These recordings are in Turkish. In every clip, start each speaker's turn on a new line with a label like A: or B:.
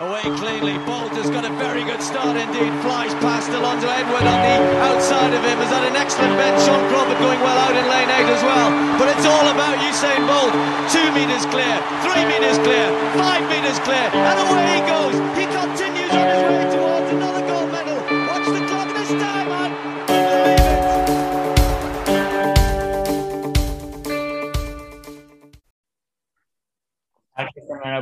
A: away cleanly. Bolt has got a very good start indeed. Flies past Alonso Edward on the outside of him. Has had an excellent bend. Sean Crawford going well out in lane eight as well. But it's all about Usain Bolt. Two metres clear, three metres clear, five metres clear, and away he goes. He continues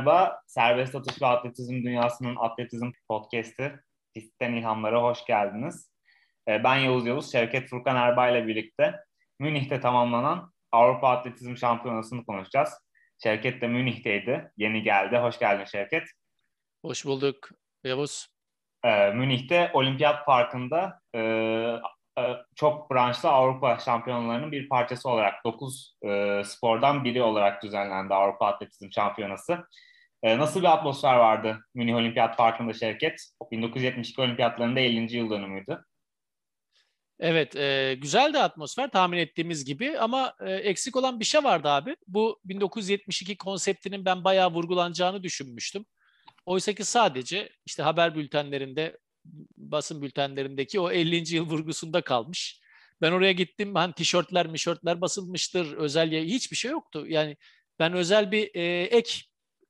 B: merhaba. Serbest atış ve atletizm dünyasının atletizm podcast'i Pistten İlhamlara hoş geldiniz. Ee, ben Yavuz Yavuz, Şevket Furkan Erbay ile birlikte Münih'te tamamlanan Avrupa Atletizm Şampiyonası'nı konuşacağız. Şevket de Münih'teydi. Yeni geldi. Hoş geldin Şevket.
C: Hoş bulduk Yavuz.
B: Ee, Münih'te Olimpiyat Parkı'nda e, e, çok branşlı Avrupa şampiyonalarının bir parçası olarak 9 e, spordan biri olarak düzenlendi Avrupa Atletizm Şampiyonası. E, nasıl bir atmosfer vardı Münih Olimpiyat Parkı'nda Şevket? 1972 Olimpiyatlarında 50. yıl dönümüydü.
C: Evet, e, güzel de atmosfer tahmin ettiğimiz gibi ama e, eksik olan bir şey vardı abi. Bu 1972 konseptinin ben bayağı vurgulanacağını düşünmüştüm. Oysa ki sadece işte haber bültenlerinde, basın bültenlerindeki o 50. yıl vurgusunda kalmış. Ben oraya gittim, hani tişörtler, mişörtler basılmıştır, özel hiçbir şey yoktu. Yani ben özel bir e, ek,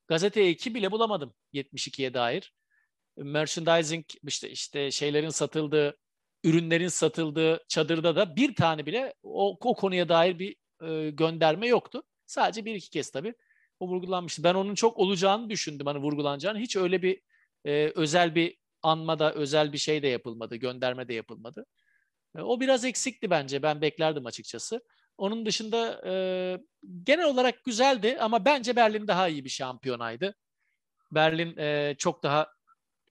C: gazete eki bile bulamadım 72'ye dair. Merchandising işte işte şeylerin satıldığı, ürünlerin satıldığı çadırda da bir tane bile o, o konuya dair bir e, gönderme yoktu. Sadece bir iki kez tabii o vurgulanmıştı. Ben onun çok olacağını düşündüm hani vurgulanacağını. Hiç öyle bir e, özel bir anmada özel bir şey de yapılmadı, gönderme de yapılmadı. E, o biraz eksikti bence. Ben beklerdim açıkçası. Onun dışında e, genel olarak güzeldi ama bence Berlin daha iyi bir şampiyonaydı. Berlin e, çok daha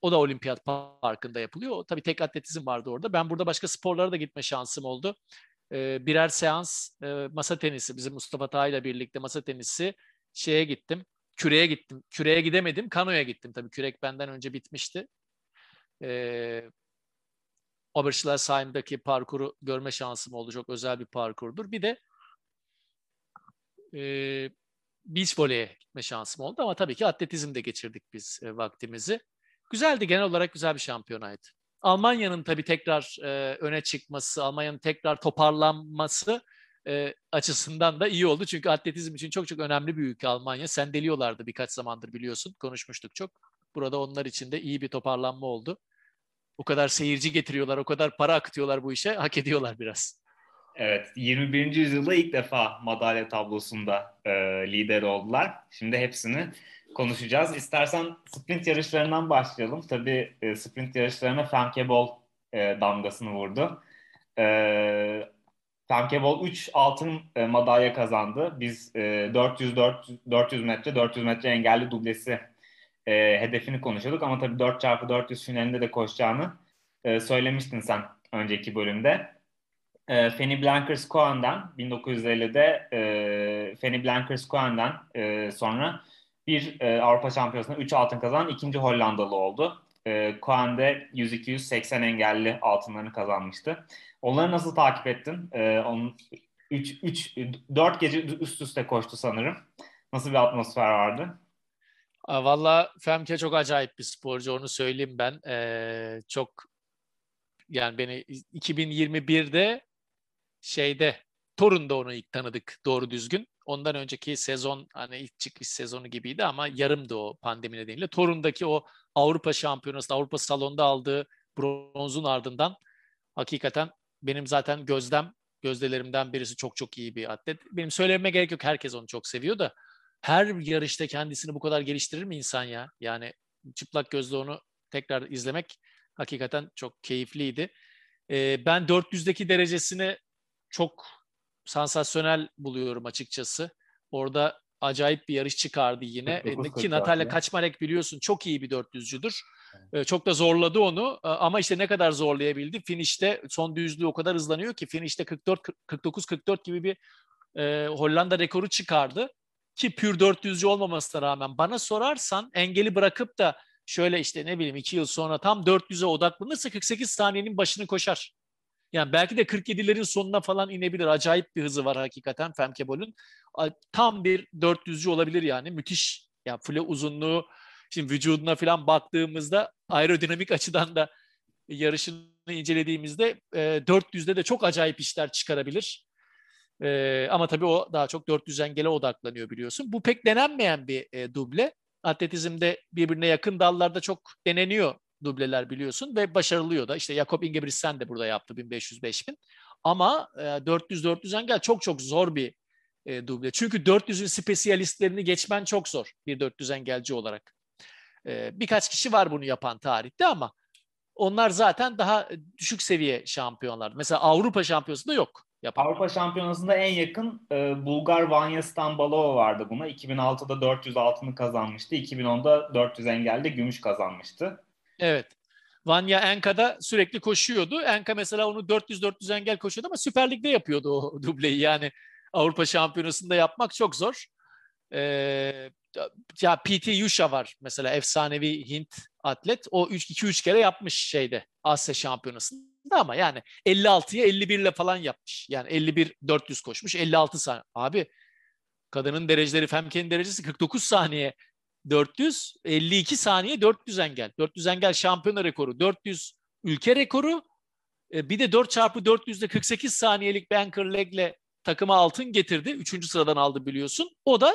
C: o da olimpiyat parkında yapılıyor. Tabii tek atletizm vardı orada. Ben burada başka sporlara da gitme şansım oldu. E, birer seans e, masa tenisi bizim Mustafa Tağ ile birlikte masa tenisi şeye gittim. Küreye gittim. Küreye gidemedim. Kanoya gittim. Tabii kürek benden önce bitmişti. E, Oberschleißheim'daki parkuru görme şansım. Çok özel bir parkurdur. Bir de e, beach voley'e gitme şansım oldu ama tabii ki atletizmde geçirdik biz e, vaktimizi. Güzeldi genel olarak güzel bir şampiyonaydı. Almanya'nın tabii tekrar e, öne çıkması, Almanya'nın tekrar toparlanması e, açısından da iyi oldu. Çünkü atletizm için çok çok önemli bir ülke Almanya. Sendeliyorlardı birkaç zamandır biliyorsun. Konuşmuştuk çok. Burada onlar için de iyi bir toparlanma oldu. O kadar seyirci getiriyorlar, o kadar para akıtıyorlar bu işe. Hak ediyorlar biraz.
B: Evet, 21. yüzyılda ilk defa madalya tablosunda e, lider oldular. Şimdi hepsini konuşacağız. İstersen sprint yarışlarından başlayalım. Tabii e, sprint yarışlarına Femke Bol e, damgasını vurdu. E, Femke Bol 3 altın e, madalya kazandı. Biz e, 400 400 400 metre 400 metre engelli dublesi e, hedefini konuşuyorduk ama tabii 4x400 finalinde de koşacağını e, söylemiştin sen önceki bölümde. E, Fanny Blankers-Cohen'den 1950'de e, Fanny Blankers-Cohen'den e, sonra bir e, Avrupa Şampiyonası'nda 3 altın kazanan ikinci Hollandalı oldu. E, Cohen de 100-280 engelli altınlarını kazanmıştı. Onları nasıl takip ettin? E, onun 3 3 4 gece üst üste koştu sanırım. Nasıl bir atmosfer vardı?
C: Valla Femke çok acayip bir sporcu onu söyleyeyim ben. Ee, çok yani beni 2021'de şeyde Torun'da onu ilk tanıdık doğru düzgün. Ondan önceki sezon hani ilk çıkış sezonu gibiydi ama yarımdı o pandemi nedeniyle. Torun'daki o Avrupa Şampiyonası, Avrupa salonda aldığı bronzun ardından hakikaten benim zaten gözlem, gözdelerimden birisi çok çok iyi bir atlet. Benim söylememe gerek yok. Herkes onu çok seviyor da her yarışta kendisini bu kadar geliştirir mi insan ya? Yani çıplak gözle onu tekrar izlemek hakikaten çok keyifliydi. Ee, ben 400'deki derecesini çok sansasyonel buluyorum açıkçası. Orada acayip bir yarış çıkardı yine. 49, Ki Natalya Kaçmalek biliyorsun çok iyi bir 400'cüdür. Evet. Çok da zorladı onu ama işte ne kadar zorlayabildi. Finişte son düzlüğü o kadar hızlanıyor ki finişte 44 49 44 gibi bir e, Hollanda rekoru çıkardı. Ki pür 400'cü olmamasına rağmen bana sorarsan engeli bırakıp da şöyle işte ne bileyim 2 yıl sonra tam 400'e odaklanırsa 48 saniyenin başını koşar. Yani belki de 47'lerin sonuna falan inebilir. Acayip bir hızı var hakikaten Femkebol'ün. Tam bir 400'cü olabilir yani. Müthiş. Yani file uzunluğu, Şimdi vücuduna falan baktığımızda aerodinamik açıdan da yarışını incelediğimizde e, 400'de de çok acayip işler çıkarabilir. E, ama tabii o daha çok 400 engele odaklanıyor biliyorsun. Bu pek denenmeyen bir e, duble. Atletizmde birbirine yakın dallarda çok deneniyor dubleler biliyorsun ve başarılıyor da. İşte Jakob Ingebrigtsen de burada yaptı 1500-5000. Ama e, 400-400 engel çok çok zor bir e, duble. Çünkü 400'ün spesiyalistlerini geçmen çok zor bir 400 engelci olarak. E, birkaç kişi var bunu yapan tarihte ama onlar zaten daha düşük seviye şampiyonlar. Mesela Avrupa şampiyonasında yok.
B: Yapan. Avrupa şampiyonasında en yakın e, Bulgar Vanya Stambalova vardı buna. 2006'da 400 altını kazanmıştı. 2010'da 400 engelde gümüş kazanmıştı.
C: Evet. Vanya Enka'da sürekli koşuyordu. Enka mesela onu 400-400 engel koşuyordu ama Süper Lig'de yapıyordu o dubleyi. Yani Avrupa Şampiyonası'nda yapmak çok zor. Ee, ya PT Yusha var mesela efsanevi Hint atlet. O 2-3 kere yapmış şeyde Asya Şampiyonası'nda ama yani 56'ya 51 ile falan yapmış. Yani 51 400 koşmuş 56 saniye. Abi kadının dereceleri Femke'nin derecesi 49 saniye 400, 52 saniye 400 engel. 400 engel şampiyona rekoru, 400 ülke rekoru. E, bir de 4 çarpı 400'de 48 saniyelik anchor leg'le takıma altın getirdi. Üçüncü sıradan aldı biliyorsun. O da,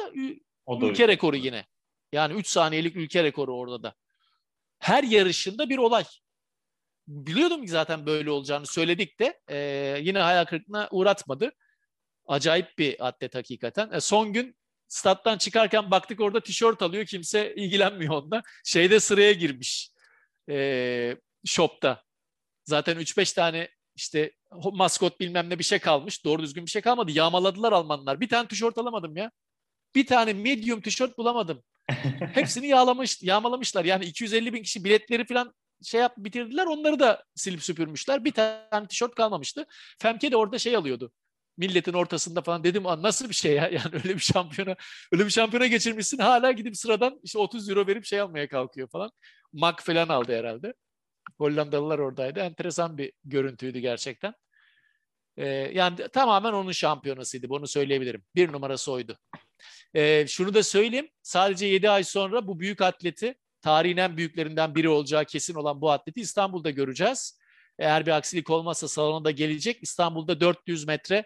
C: o da ülke öyle. rekoru yine. Yani 3 saniyelik ülke rekoru orada da. Her yarışında bir olay. Biliyordum ki zaten böyle olacağını söyledik de e, yine hayal kırıklığına uğratmadı. Acayip bir atlet hakikaten. E, son gün stat'tan çıkarken baktık orada tişört alıyor. Kimse ilgilenmiyor onunla. Şeyde sıraya girmiş. E, shop'ta. Zaten 3-5 tane işte maskot bilmem ne bir şey kalmış. Doğru düzgün bir şey kalmadı. Yağmaladılar Almanlar. Bir tane tişört alamadım ya. Bir tane medium tişört bulamadım. Hepsini yağlamış, yağmalamışlar. Yani 250 bin kişi biletleri falan şey yap bitirdiler. Onları da silip süpürmüşler. Bir tane tişört kalmamıştı. Femke de orada şey alıyordu milletin ortasında falan dedim nasıl bir şey ya yani öyle bir şampiyona öyle bir şampiyona geçirmişsin hala gidip sıradan işte 30 euro verip şey almaya kalkıyor falan. Mak falan aldı herhalde. Hollandalılar oradaydı. Enteresan bir görüntüydü gerçekten. Ee, yani tamamen onun şampiyonasıydı. Bunu söyleyebilirim. Bir numarası oydu. Ee, şunu da söyleyeyim. Sadece 7 ay sonra bu büyük atleti tarihin en büyüklerinden biri olacağı kesin olan bu atleti İstanbul'da göreceğiz. Eğer bir aksilik olmazsa salonda gelecek. İstanbul'da 400 metre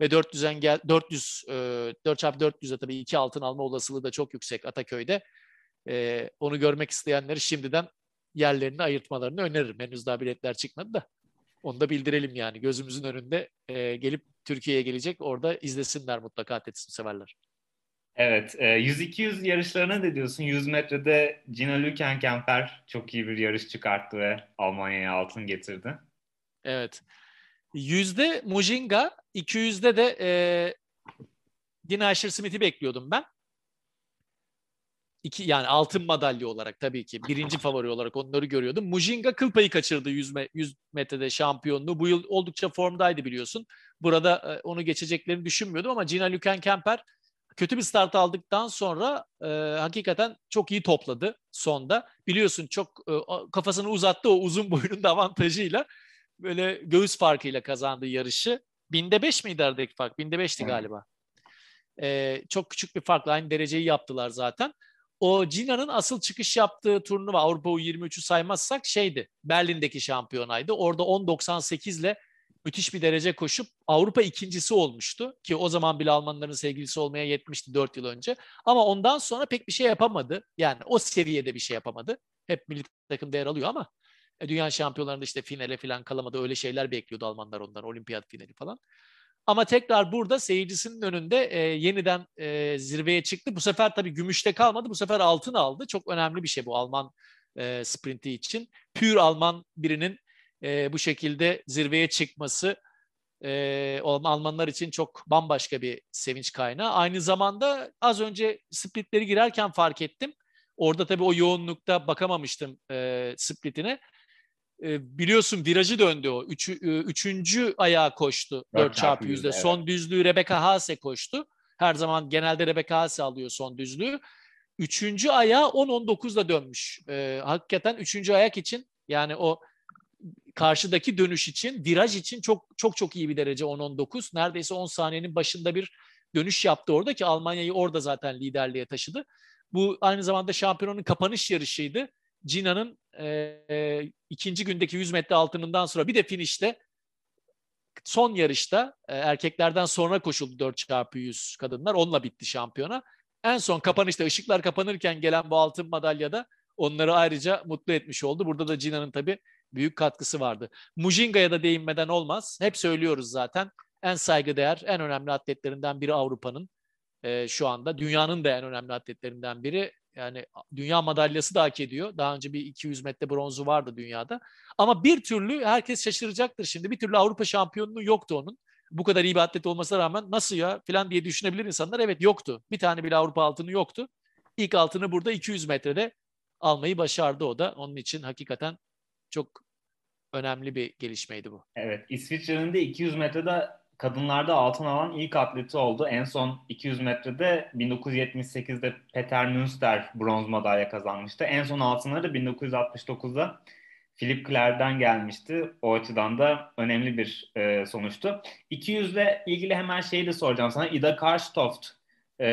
C: ve 400 engel 400 e, 4 çarpı 400'e tabii iki altın alma olasılığı da çok yüksek Ataköy'de. E, onu görmek isteyenleri şimdiden yerlerini ayırtmalarını öneririm. Henüz daha biletler çıkmadı da. Onu da bildirelim yani. Gözümüzün önünde e, gelip Türkiye'ye gelecek. Orada izlesinler mutlaka atletizm severler.
B: Evet. E, 100-200 yarışlarına ne diyorsun? 100 metrede Gina Lückenkämper çok iyi bir yarış çıkarttı ve Almanya'ya altın getirdi.
C: Evet. Yüzde Mujinga, 200'de de e, Dina Asher Smith'i bekliyordum ben. İki, yani altın madalya olarak tabii ki birinci favori olarak onları görüyordum. Mujinga kıl payı kaçırdı 100, 100 metrede şampiyonluğu. Bu yıl oldukça formdaydı biliyorsun. Burada e, onu geçeceklerini düşünmüyordum ama Gina Lüken-Kemper kötü bir start aldıktan sonra e, hakikaten çok iyi topladı sonda. Biliyorsun çok e, kafasını uzattı o uzun boyunun da avantajıyla böyle göğüs farkıyla kazandığı yarışı. Binde beş miydi aradaki fark? Binde beşti galiba. Ee, çok küçük bir farkla aynı dereceyi yaptılar zaten. O Gina'nın asıl çıkış yaptığı turnuva Avrupa U23'ü saymazsak şeydi. Berlin'deki şampiyonaydı. Orada 10.98 ile müthiş bir derece koşup Avrupa ikincisi olmuştu. Ki o zaman bile Almanların sevgilisi olmaya yetmişti 4 yıl önce. Ama ondan sonra pek bir şey yapamadı. Yani o seviyede bir şey yapamadı. Hep milli takım değer alıyor ama e, dünya şampiyonlarında işte finale falan kalamadı. Öyle şeyler bekliyordu Almanlar ondan. Olimpiyat finali falan. Ama tekrar burada seyircisinin önünde e, yeniden e, zirveye çıktı. Bu sefer tabii gümüşte kalmadı. Bu sefer altın aldı. Çok önemli bir şey bu Alman e, sprinti için. Pür Alman birinin e, bu şekilde zirveye çıkması e, Almanlar için çok bambaşka bir sevinç kaynağı. Aynı zamanda az önce splitleri girerken fark ettim. Orada tabii o yoğunlukta bakamamıştım e, splitine e, biliyorsun virajı döndü o. Üç, e, üçüncü ayağa koştu 4 çarpı yüzde. Evet. Son düzlüğü Rebecca Hase koştu. Her zaman genelde Rebecca Hase alıyor son düzlüğü. Üçüncü ayağı 10-19'da dönmüş. E, hakikaten üçüncü ayak için yani o karşıdaki dönüş için, viraj için çok çok çok iyi bir derece 10-19. Neredeyse 10 saniyenin başında bir dönüş yaptı orada ki Almanya'yı orada zaten liderliğe taşıdı. Bu aynı zamanda şampiyonun kapanış yarışıydı. Gina'nın e, ikinci gündeki 100 metre altınından sonra bir de finişte son yarışta e, erkeklerden sonra koşuldu 4 çarpı 100 kadınlar. Onunla bitti şampiyona. En son kapanışta ışıklar kapanırken gelen bu altın madalyada onları ayrıca mutlu etmiş oldu. Burada da Gina'nın tabii büyük katkısı vardı. Mujinga'ya da değinmeden olmaz. Hep söylüyoruz zaten. En saygıdeğer, en önemli atletlerinden biri Avrupa'nın e, şu anda. Dünyanın da en önemli atletlerinden biri. Yani dünya madalyası da hak ediyor. Daha önce bir 200 metre bronzu vardı dünyada. Ama bir türlü herkes şaşıracaktır şimdi. Bir türlü Avrupa şampiyonluğu yoktu onun. Bu kadar iyi bir atlet olmasına rağmen nasıl ya falan diye düşünebilir insanlar. Evet yoktu. Bir tane bile Avrupa altını yoktu. İlk altını burada 200 metrede almayı başardı o da. Onun için hakikaten çok önemli bir gelişmeydi bu.
B: Evet, İsviçre'nin de 200 metrede kadınlarda altın alan ilk atleti oldu. En son 200 metrede 1978'de Peter Münster bronz madalya kazanmıştı. En son altınları da 1969'da Philip Clair'den gelmişti. O açıdan da önemli bir e, sonuçtu. 200 ile ilgili hemen şeyi de soracağım sana. Ida Karstoft e,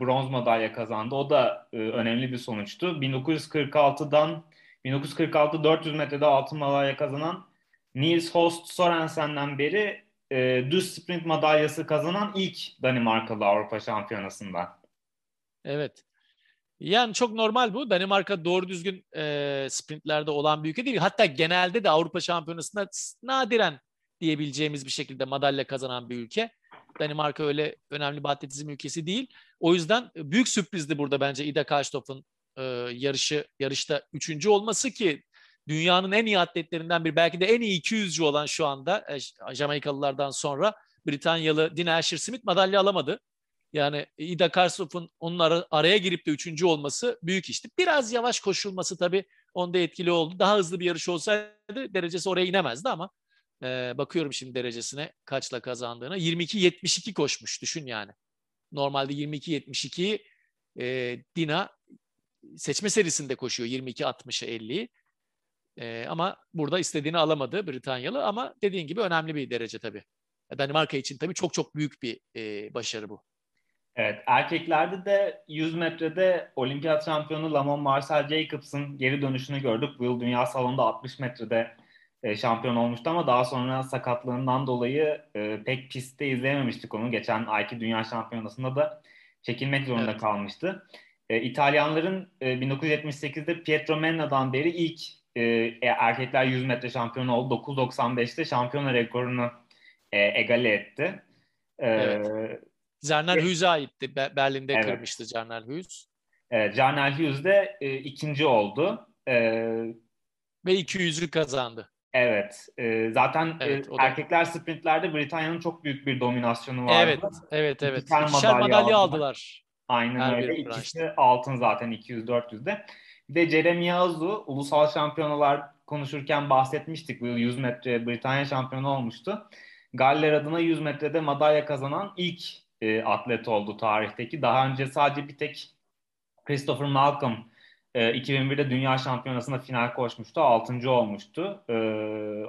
B: bronz madalya kazandı. O da e, önemli bir sonuçtu. 1946'dan 1946 400 metrede altın madalya kazanan Niels Holst Sorensen'den beri e, düz sprint madalyası kazanan ilk Danimarkalı Avrupa Şampiyonası'nda.
C: Evet. Yani çok normal bu. Danimarka doğru düzgün e, sprintlerde olan bir ülke değil. Hatta genelde de Avrupa Şampiyonası'nda nadiren diyebileceğimiz bir şekilde madalya kazanan bir ülke. Danimarka öyle önemli bir atletizm ülkesi değil. O yüzden büyük sürprizdi burada bence Ida Karstoff'un e, yarışı yarışta üçüncü olması ki dünyanın en iyi atletlerinden bir belki de en iyi 200'cü olan şu anda e, Jamaikalılardan sonra Britanyalı Dina Asher-Smith madalya alamadı. Yani Ida Karstoff'un onun ara, araya girip de üçüncü olması büyük işti. Biraz yavaş koşulması tabii onda etkili oldu. Daha hızlı bir yarış olsaydı derecesi oraya inemezdi ama e, bakıyorum şimdi derecesine kaçla kazandığını. 22-72 koşmuş düşün yani. Normalde 22-72'yi e, Dina seçme serisinde koşuyor 22-60'ı 50'yi. E, ama burada istediğini alamadı Britanyalı ama dediğin gibi önemli bir derece tabii. Danimarka için tabii çok çok büyük bir e, başarı bu.
B: Evet, erkeklerde de 100 metrede olimpiyat şampiyonu Lamont Marcel Jacobs'ın geri dönüşünü gördük. Bu yıl dünya salonunda 60 metrede e, şampiyon olmuştu ama daha sonra sakatlığından dolayı e, pek pistte izleyememiştik onu. Geçen ayki dünya şampiyonasında da çekilmek zorunda evet. kalmıştı. E, İtalyanların e, 1978'de Pietro Menna'dan beri ilk e, erkekler 100 metre şampiyonu oldu. 9.95'te şampiyona rekorunu e, egale etti.
C: E, evet. Zerner Hüz'e aitti. Berlin'de evet. kırmıştı Zerner Hüz.
B: Evet, Zerner Hüz de e, ikinci oldu. E,
C: Ve 200'ü kazandı.
B: Evet. E, zaten evet, e, erkekler sprintlerde Britanya'nın çok büyük bir dominasyonu vardı.
C: Evet, evet, evet. İkişer madalya, madalya aldılar. aldılar.
B: Aynen Her öyle. İkisi altın zaten 200-400'de. Bir de Jeremy Yazu ulusal şampiyonalar konuşurken bahsetmiştik. Bu yıl 100 metre Britanya şampiyonu olmuştu. Galler adına 100 metrede madalya kazanan ilk e, atlet oldu tarihteki. Daha önce sadece bir tek Christopher Malcolm e, 2001'de Dünya Şampiyonası'nda final koşmuştu. Altıncı olmuştu. E,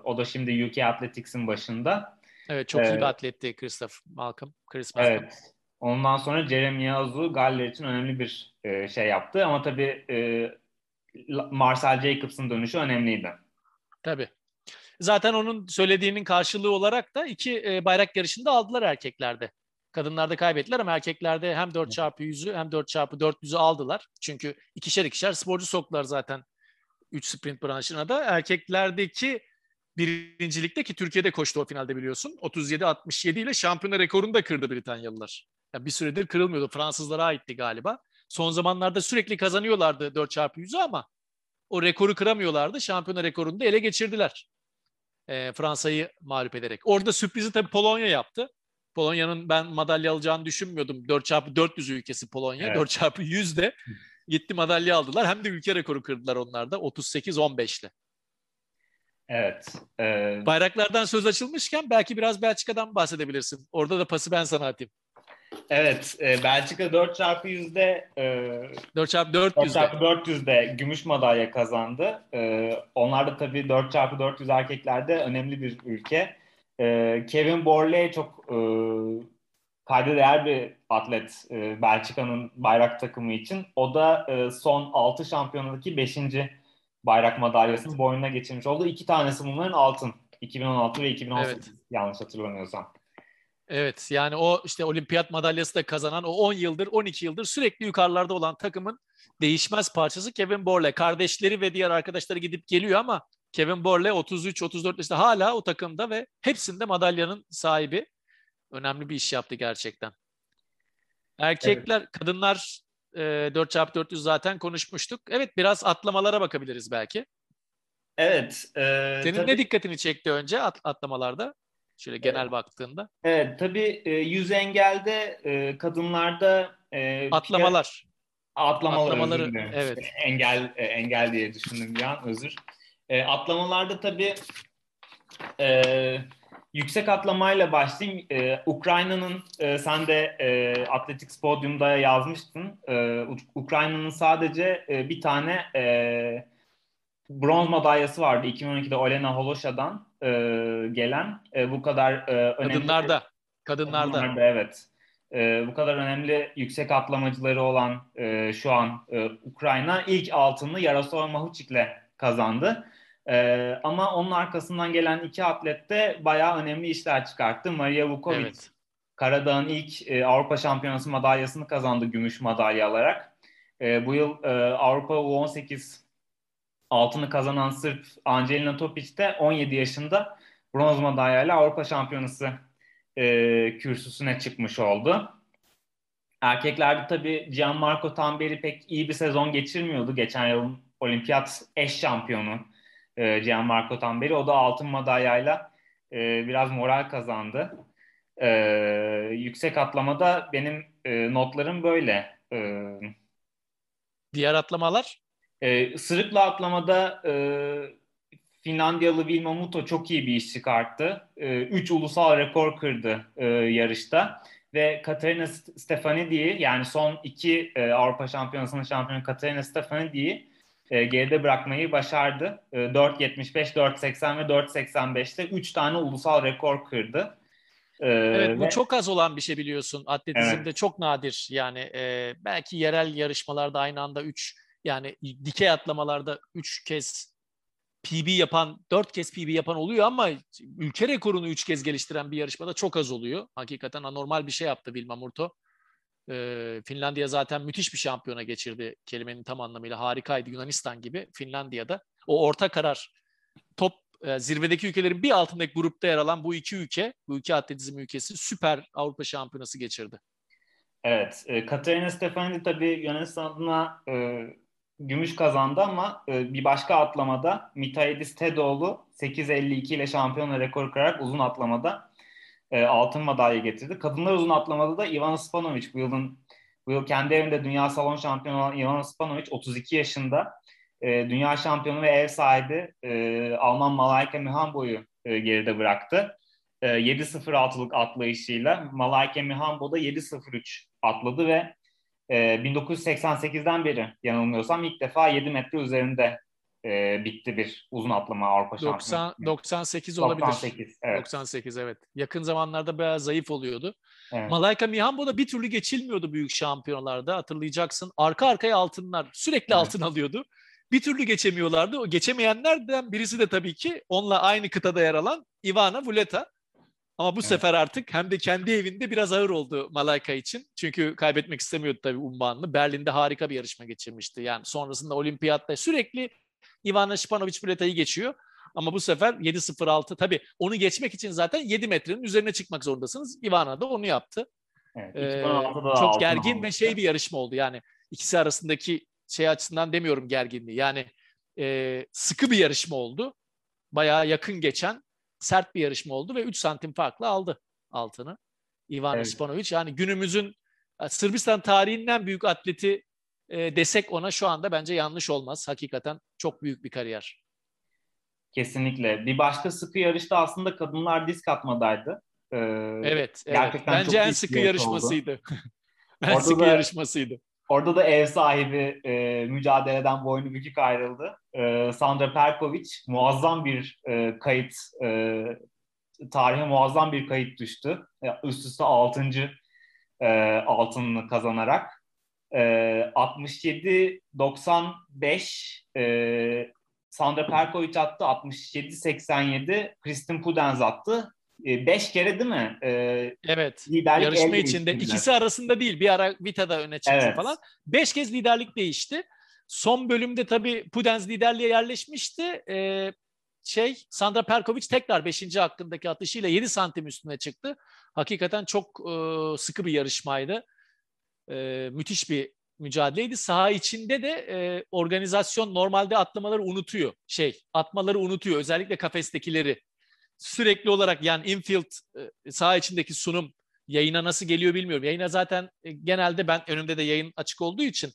B: o da şimdi UK Athletics'in başında.
C: Evet çok iyi bir atletti Christopher Malcolm. Chris Malcolm. Evet.
B: Ondan sonra Jeremy Yazu Galler için önemli bir e, şey yaptı. Ama tabii e, Marcel Jacobs'ın dönüşü önemliydi.
C: Tabii. Zaten onun söylediğinin karşılığı olarak da iki e, bayrak yarışında aldılar erkeklerde. Kadınlarda kaybettiler ama erkeklerde hem 4 çarpı 100'ü hem 4 çarpı 400'ü aldılar. Çünkü ikişer ikişer sporcu soktular zaten 3 sprint branşına da. Erkeklerdeki birincilikte ki Türkiye'de koştu o finalde biliyorsun. 37-67 ile şampiyona rekorunu da kırdı Britanyalılar. Yani bir süredir kırılmıyordu. Fransızlara aitti galiba. Son zamanlarda sürekli kazanıyorlardı 4 çarpı 100'ü ama o rekoru kıramıyorlardı. Şampiyona rekorunu da ele geçirdiler. E, Fransa'yı mağlup ederek. Orada sürprizi tabii Polonya yaptı. Polonya'nın ben madalya alacağını düşünmüyordum. 4 çarpı 400 ülkesi Polonya. Evet. 4 çarpı 100 de gitti madalya aldılar. Hem de ülke rekoru kırdılar onlar da 38-15 ile.
B: Evet.
C: E... Bayraklardan söz açılmışken belki biraz Belçika'dan bahsedebilirsin. Orada da pası ben sana atayım.
B: Evet, e, Belçika 4 çarpı yüzde e,
C: 4 çarpı 400
B: çarpı 400'de gümüş madalya kazandı. E, onlar da tabii 4 çarpı 400 erkeklerde önemli bir ülke. E, Kevin Borley çok e, kayda değer bir atlet e, Belçika'nın bayrak takımı için. O da e, son 6 şampiyonadaki 5. bayrak madalyasını boynuna geçirmiş oldu. İki tanesi bunların altın. 2016 ve 2018 evet. yanlış hatırlamıyorsam.
C: Evet yani o işte olimpiyat madalyası da kazanan o 10 yıldır 12 yıldır sürekli yukarılarda olan takımın değişmez parçası Kevin Borle. Kardeşleri ve diğer arkadaşları gidip geliyor ama Kevin Borle 33-34 yaşında hala o takımda ve hepsinde madalyanın sahibi. Önemli bir iş yaptı gerçekten. Erkekler, evet. kadınlar e, 4x400 zaten konuşmuştuk. Evet biraz atlamalara bakabiliriz belki.
B: Evet.
C: E, Senin tabii... ne dikkatini çekti önce at, atlamalarda? Şöyle genel evet. baktığında.
B: Evet tabii e, yüz engelde e, kadınlarda
C: e, atlamalar.
B: Atlamalar atlamaları evet. Engel e, engel diye düşündüm bir an özür. E, atlamalarda tabii e, yüksek atlamayla başlayayım. E, Ukrayna'nın e, sen de e, Athletics Podium'da yazmıştın. E, Ukrayna'nın sadece e, bir tane e, bronz madalyası vardı 2012'de Olena Holosha'dan e, gelen. E, bu kadar e, önemli.
C: Kadınlarda. Kadınlarda. Kadınlarda
B: evet. E, bu kadar önemli yüksek atlamacıları olan e, şu an e, Ukrayna ilk altını Yaroslav Mahuchik'le kazandı. E, ama onun arkasından gelen iki atlet de bayağı önemli işler çıkarttı. Maria Vukovic evet. Karadağ'ın ilk e, Avrupa Şampiyonası madalyasını kazandı gümüş madalya alarak. E, bu yıl e, Avrupa U18 altını kazanan Sırp Angelina Topic de 17 yaşında bronz madalyayla Avrupa Şampiyonası e, kürsüsüne çıkmış oldu. Erkeklerde tabii Gianmarco Tamberi pek iyi bir sezon geçirmiyordu. Geçen yılın olimpiyat eş şampiyonu e, Gianmarco Tamberi. O da altın madalyayla e, biraz moral kazandı. E, yüksek atlamada benim e, notlarım böyle. E,
C: Diğer atlamalar?
B: E, sırıkla atlamada e, Finlandiyalı Vilma Muto çok iyi bir iş çıkarttı. E, üç ulusal rekor kırdı e, yarışta. Ve Katerina Stefanidi'yi yani son iki e, Avrupa Şampiyonası'nın şampiyonu Katerina Stefanidi'yi e, geride bırakmayı başardı. E, 4.75, 4.80 ve 4.85'te 3 tane ulusal rekor kırdı.
C: E, evet bu ve... çok az olan bir şey biliyorsun. Atletizmde evet. çok nadir. Yani e, belki yerel yarışmalarda aynı anda 3 yani dikey atlamalarda 3 kez PB yapan, 4 kez PB yapan oluyor ama ülke rekorunu 3 kez geliştiren bir yarışmada çok az oluyor. Hakikaten anormal bir şey yaptı Vilma Murto. Ee, Finlandiya zaten müthiş bir şampiyona geçirdi kelimenin tam anlamıyla. Harikaydı Yunanistan gibi Finlandiya'da. O orta karar top e, zirvedeki ülkelerin bir altındaki grupta yer alan bu iki ülke, bu iki atletizm ülkesi süper Avrupa şampiyonası geçirdi.
B: Evet, e, Katerina Stefanidi tabii Yunanistan adına e, gümüş kazandı ama e, bir başka atlamada Mitaidis Tedoğlu 8.52 ile şampiyonla rekor kırarak uzun atlamada e, altın madalya getirdi. Kadınlar uzun atlamada da Ivana Spanovic bu yılın bu yıl kendi evinde dünya salon şampiyonu olan Ivana Spanovic 32 yaşında e, dünya şampiyonu ve ev sahibi e, Alman Malaika Mihambo'yu e, geride bıraktı. E, 7.06'lık atlayışıyla Malaika Mihambo da 7.03 atladı ve e, 1988'den beri yanılmıyorsam ilk defa 7 metre üzerinde e, bitti bir uzun atlama Avrupa 90,
C: 98 olabilir. 98 evet. 98 evet. Yakın zamanlarda bayağı zayıf oluyordu. Evet. Malaika Mihambo da bir türlü geçilmiyordu büyük şampiyonalarda hatırlayacaksın. Arka arkaya altınlar sürekli evet. altın alıyordu. Bir türlü geçemiyorlardı. O geçemeyenlerden birisi de tabii ki onunla aynı kıtada yer alan Ivana Vuleta. Ama bu evet. sefer artık hem de kendi evinde biraz ağır oldu Malaika için. Çünkü kaybetmek istemiyordu tabii unvanını. Berlin'de harika bir yarışma geçirmişti. Yani sonrasında olimpiyatta sürekli Ivana Španović Buleta'yı geçiyor. Ama bu sefer 7.06 tabii onu geçmek için zaten 7 metrenin üzerine çıkmak zorundasınız. Ivana da onu yaptı. Evet, ee, çok gergin ve şey bir yarışma oldu. Yani ikisi arasındaki şey açısından demiyorum gerginliği. Yani e, sıkı bir yarışma oldu. Bayağı yakın geçen sert bir yarışma oldu ve 3 santim farklı aldı altını. Ivan evet. Spanovic. Yani günümüzün Sırbistan tarihinden büyük atleti e, desek ona şu anda bence yanlış olmaz. Hakikaten çok büyük bir kariyer.
B: Kesinlikle. Bir başka sıkı yarışta aslında kadınlar disk atmadaydı.
C: Ee, evet, evet. Bence en sıkı yarışmasıydı. en Orada sıkı yarışmasıydı.
B: Orada da ev sahibi e, mücadeleden boynu bükük ayrıldı. E, Sandra Perkovic muazzam bir e, kayıt, e, tarihe muazzam bir kayıt düştü. E, üst üste 6. e, altınını kazanarak. E, 67-95 e, Sandra Perkovic attı. 67-87 Kristin Pudenz attı. 5 kere değil mi?
C: Ee, evet. Liderlik yarışma içinde ikisi arasında değil. Bir ara Vita'da öne çıktı evet. falan. 5 kez liderlik değişti. Son bölümde tabii Pudenz liderliğe yerleşmişti. Ee, şey Sandra Perkovic tekrar 5. hakkındaki atışıyla 7 santim üstüne çıktı. Hakikaten çok e, sıkı bir yarışmaydı. E, müthiş bir mücadeleydi. Saha içinde de e, organizasyon normalde atlamaları unutuyor. Şey, atmaları unutuyor. Özellikle kafestekileri. Sürekli olarak yani infield e, saha içindeki sunum yayına nasıl geliyor bilmiyorum. Yayına zaten e, genelde ben önümde de yayın açık olduğu için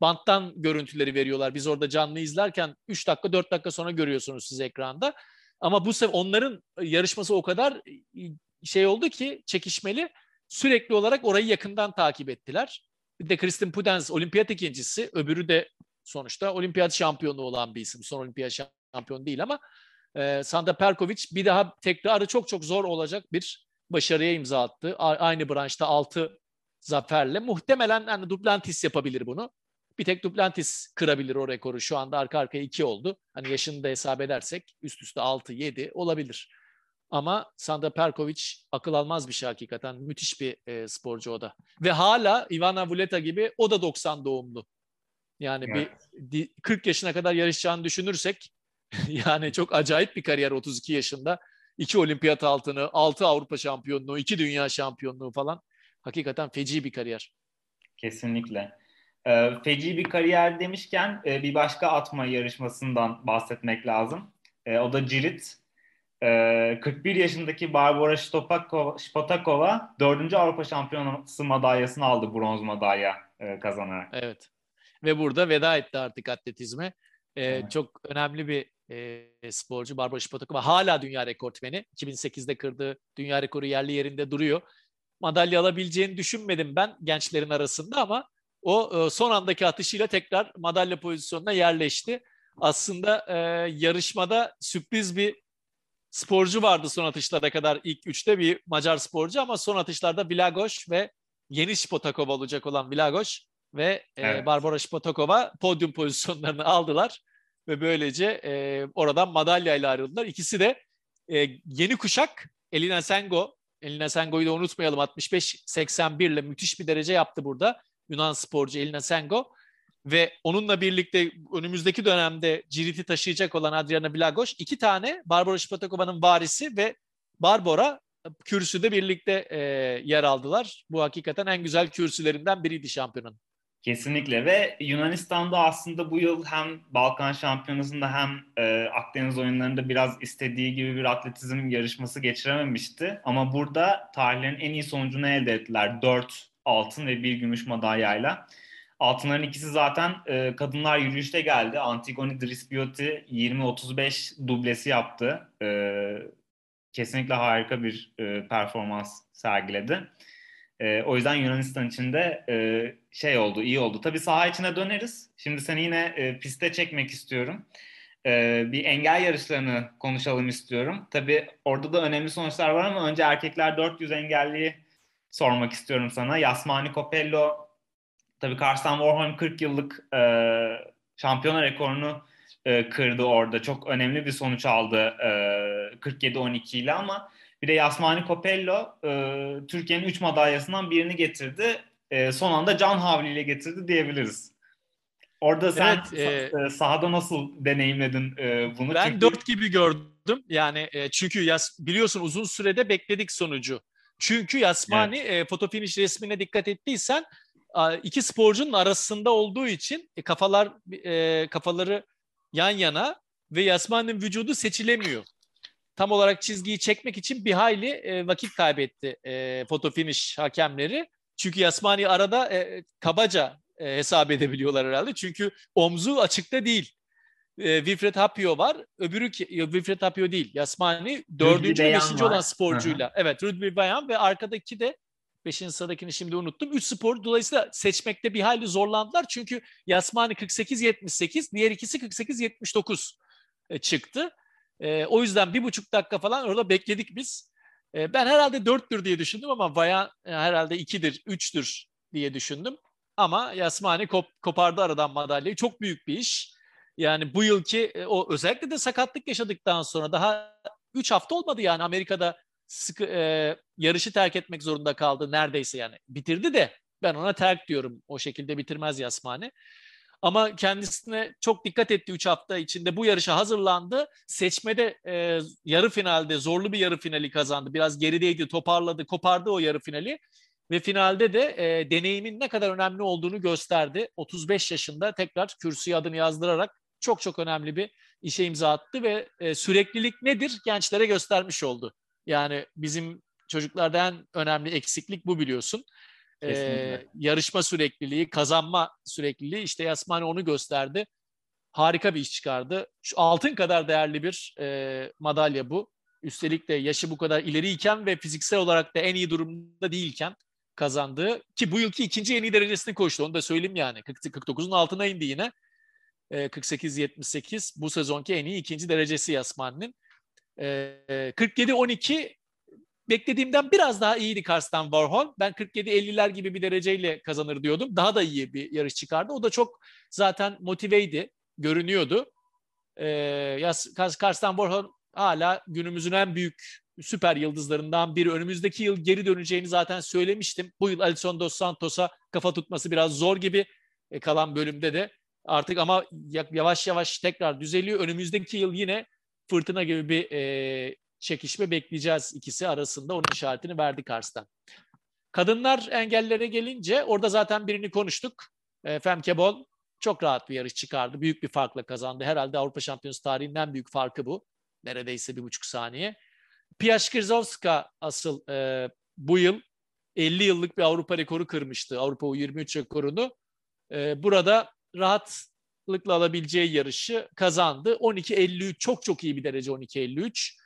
C: banttan görüntüleri veriyorlar. Biz orada canlı izlerken 3 dakika 4 dakika sonra görüyorsunuz siz ekranda. Ama bu sefer onların yarışması o kadar e, şey oldu ki çekişmeli sürekli olarak orayı yakından takip ettiler. Bir de Kristin Pudenz olimpiyat ikincisi. Öbürü de sonuçta olimpiyat şampiyonu olan bir isim. Son olimpiyat şampiyonu değil ama e, Sanda Perkovic bir daha tekrarı çok çok zor olacak bir başarıya imza attı. A- aynı branşta 6 zaferle. Muhtemelen hani Duplantis yapabilir bunu. Bir tek Duplantis kırabilir o rekoru. Şu anda arka arkaya 2 oldu. Hani yaşını da hesap edersek üst üste 6-7 olabilir. Ama Sandra Perkovic akıl almaz bir şey hakikaten. Müthiş bir e, sporcu o da. Ve hala Ivana Vuleta gibi o da 90 doğumlu. Yani evet. bir 40 yaşına kadar yarışacağını düşünürsek yani çok acayip bir kariyer 32 yaşında. İki olimpiyat altını, altı Avrupa şampiyonluğu, iki dünya şampiyonluğu falan. Hakikaten feci bir kariyer.
B: Kesinlikle. Ee, feci bir kariyer demişken e, bir başka atma yarışmasından bahsetmek lazım. E, o da Cirit. 41 ee, yaşındaki Barbara Spotakova 4. Avrupa Şampiyonası madalyasını aldı bronz madalya e, kazanarak.
C: Evet. Ve burada veda etti artık atletizme. Ee, evet. Çok önemli bir e, sporcu Barbara Spotakova. Hala dünya rekortmeni. 2008'de kırdığı dünya rekoru yerli yerinde duruyor. Madalya alabileceğini düşünmedim ben gençlerin arasında ama o e, son andaki atışıyla tekrar madalya pozisyonuna yerleşti. Aslında e, yarışmada sürpriz bir sporcu vardı son atışlara kadar ilk üçte bir Macar sporcu ama son atışlarda Vilagos ve yeni Spotakova olacak olan Vilagos ve evet. e, Barbara Spotakova podyum pozisyonlarını aldılar ve böylece e, oradan madalyayla ayrıldılar. İkisi de e, yeni kuşak Elina Sengo, Elina Sengo'yu da unutmayalım 65-81 ile müthiş bir derece yaptı burada. Yunan sporcu Elina Sengo ve onunla birlikte önümüzdeki dönemde Cirit'i taşıyacak olan Adriana Blagos iki tane Barbara Şpatakova'nın varisi ve Barbara kürsüde birlikte e, yer aldılar. Bu hakikaten en güzel kürsülerinden biriydi şampiyonun.
B: Kesinlikle ve Yunanistan'da aslında bu yıl hem Balkan Şampiyonası'nda hem e, Akdeniz oyunlarında biraz istediği gibi bir atletizm yarışması geçirememişti. Ama burada tarihlerin en iyi sonucunu elde ettiler. 4 altın ve 1 gümüş madalyayla. Altınların ikisi zaten e, kadınlar yürüyüşte geldi. Antigone Drispioti 20-35 dublesi yaptı. E, kesinlikle harika bir e, performans sergiledi. E, o yüzden Yunanistan için de e, şey oldu, iyi oldu. Tabii saha içine döneriz. Şimdi seni yine e, piste çekmek istiyorum. E, bir engel yarışlarını konuşalım istiyorum. Tabii orada da önemli sonuçlar var ama önce erkekler 400 engelliyi sormak istiyorum sana. Yasmani Copello Tabii Karsten Warholm 40 yıllık e, şampiyona rekorunu e, kırdı orada. Çok önemli bir sonuç aldı e, 47-12 ile ama bir de Yasmani Copello e, Türkiye'nin 3 madalyasından birini getirdi. E, son anda can havliyle getirdi diyebiliriz. Orada sen evet, e, sahada nasıl deneyimledin e, bunu?
C: Ben çünkü... 4 gibi gördüm. Yani e, çünkü yas, biliyorsun uzun sürede bekledik sonucu. Çünkü Yasmani evet. e, foto finish resmine dikkat ettiysen iki sporcunun arasında olduğu için e, kafalar e, kafaları yan yana ve Yasman'ın vücudu seçilemiyor. Tam olarak çizgiyi çekmek için bir hayli e, vakit kaybetti e, foto finish hakemleri. Çünkü Yasmani arada e, kabaca e, hesap edebiliyorlar herhalde. Çünkü omzu açıkta değil. E, Wilfred Hapio var. Öbürü Wilfred Hapio değil. Yasmani dördüncü ve beşinci var. olan sporcuyla. Hı-hı. Evet Rudbi Bayan ve arkadaki de Beşinci sıradakini şimdi unuttum. Üç spor dolayısıyla seçmekte bir hayli zorlandılar. Çünkü Yasmani 48-78, diğer ikisi 48-79 e, çıktı. E, o yüzden bir buçuk dakika falan orada bekledik biz. E, ben herhalde dörttür diye düşündüm ama Vayan e, herhalde ikidir, üçtür diye düşündüm. Ama Yasmani kop, kopardı aradan madalyayı. Çok büyük bir iş. Yani bu yılki e, o özellikle de sakatlık yaşadıktan sonra daha 3 hafta olmadı yani Amerika'da sıkı, e, yarışı terk etmek zorunda kaldı neredeyse yani. Bitirdi de ben ona terk diyorum. O şekilde bitirmez Yasmani. Ama kendisine çok dikkat etti 3 hafta içinde bu yarışa hazırlandı. Seçmede e, yarı finalde zorlu bir yarı finali kazandı. Biraz gerideydi, toparladı, kopardı o yarı finali. Ve finalde de e, deneyimin ne kadar önemli olduğunu gösterdi. 35 yaşında tekrar kürsüye adını yazdırarak çok çok önemli bir işe imza attı ve e, süreklilik nedir gençlere göstermiş oldu. Yani bizim çocuklarda en önemli eksiklik bu biliyorsun. E, yarışma sürekliliği, kazanma sürekliliği işte Yasmani onu gösterdi. Harika bir iş çıkardı. Şu altın kadar değerli bir e, madalya bu. Üstelik de yaşı bu kadar ileriyken ve fiziksel olarak da en iyi durumda değilken kazandığı ki bu yılki ikinci en iyi derecesini koştu. Onu da söyleyeyim yani. 49'un altına indi yine. 48-78 bu sezonki en iyi ikinci derecesi Yasmani'nin. 47-12 beklediğimden biraz daha iyiydi Karsten Warhol. Ben 47-50'ler gibi bir dereceyle kazanır diyordum. Daha da iyi bir yarış çıkardı. O da çok zaten motiveydi, görünüyordu. Karsten Warhol hala günümüzün en büyük süper yıldızlarından biri. Önümüzdeki yıl geri döneceğini zaten söylemiştim. Bu yıl Alison Dos Santos'a kafa tutması biraz zor gibi e, kalan bölümde de artık ama yavaş yavaş tekrar düzeliyor. Önümüzdeki yıl yine fırtına gibi bir e, çekişme bekleyeceğiz ikisi arasında. Onun işaretini verdi Kars'tan. Kadınlar engellere gelince orada zaten birini konuştuk. E, Femke Bol çok rahat bir yarış çıkardı. Büyük bir farkla kazandı. Herhalde Avrupa Şampiyonası tarihinden büyük farkı bu. Neredeyse bir buçuk saniye. Piaşkirzovska asıl e, bu yıl 50 yıllık bir Avrupa rekoru kırmıştı. Avrupa U23 rekorunu. E, burada rahatlıkla alabileceği yarışı kazandı. 12.53 çok çok iyi bir derece 12.53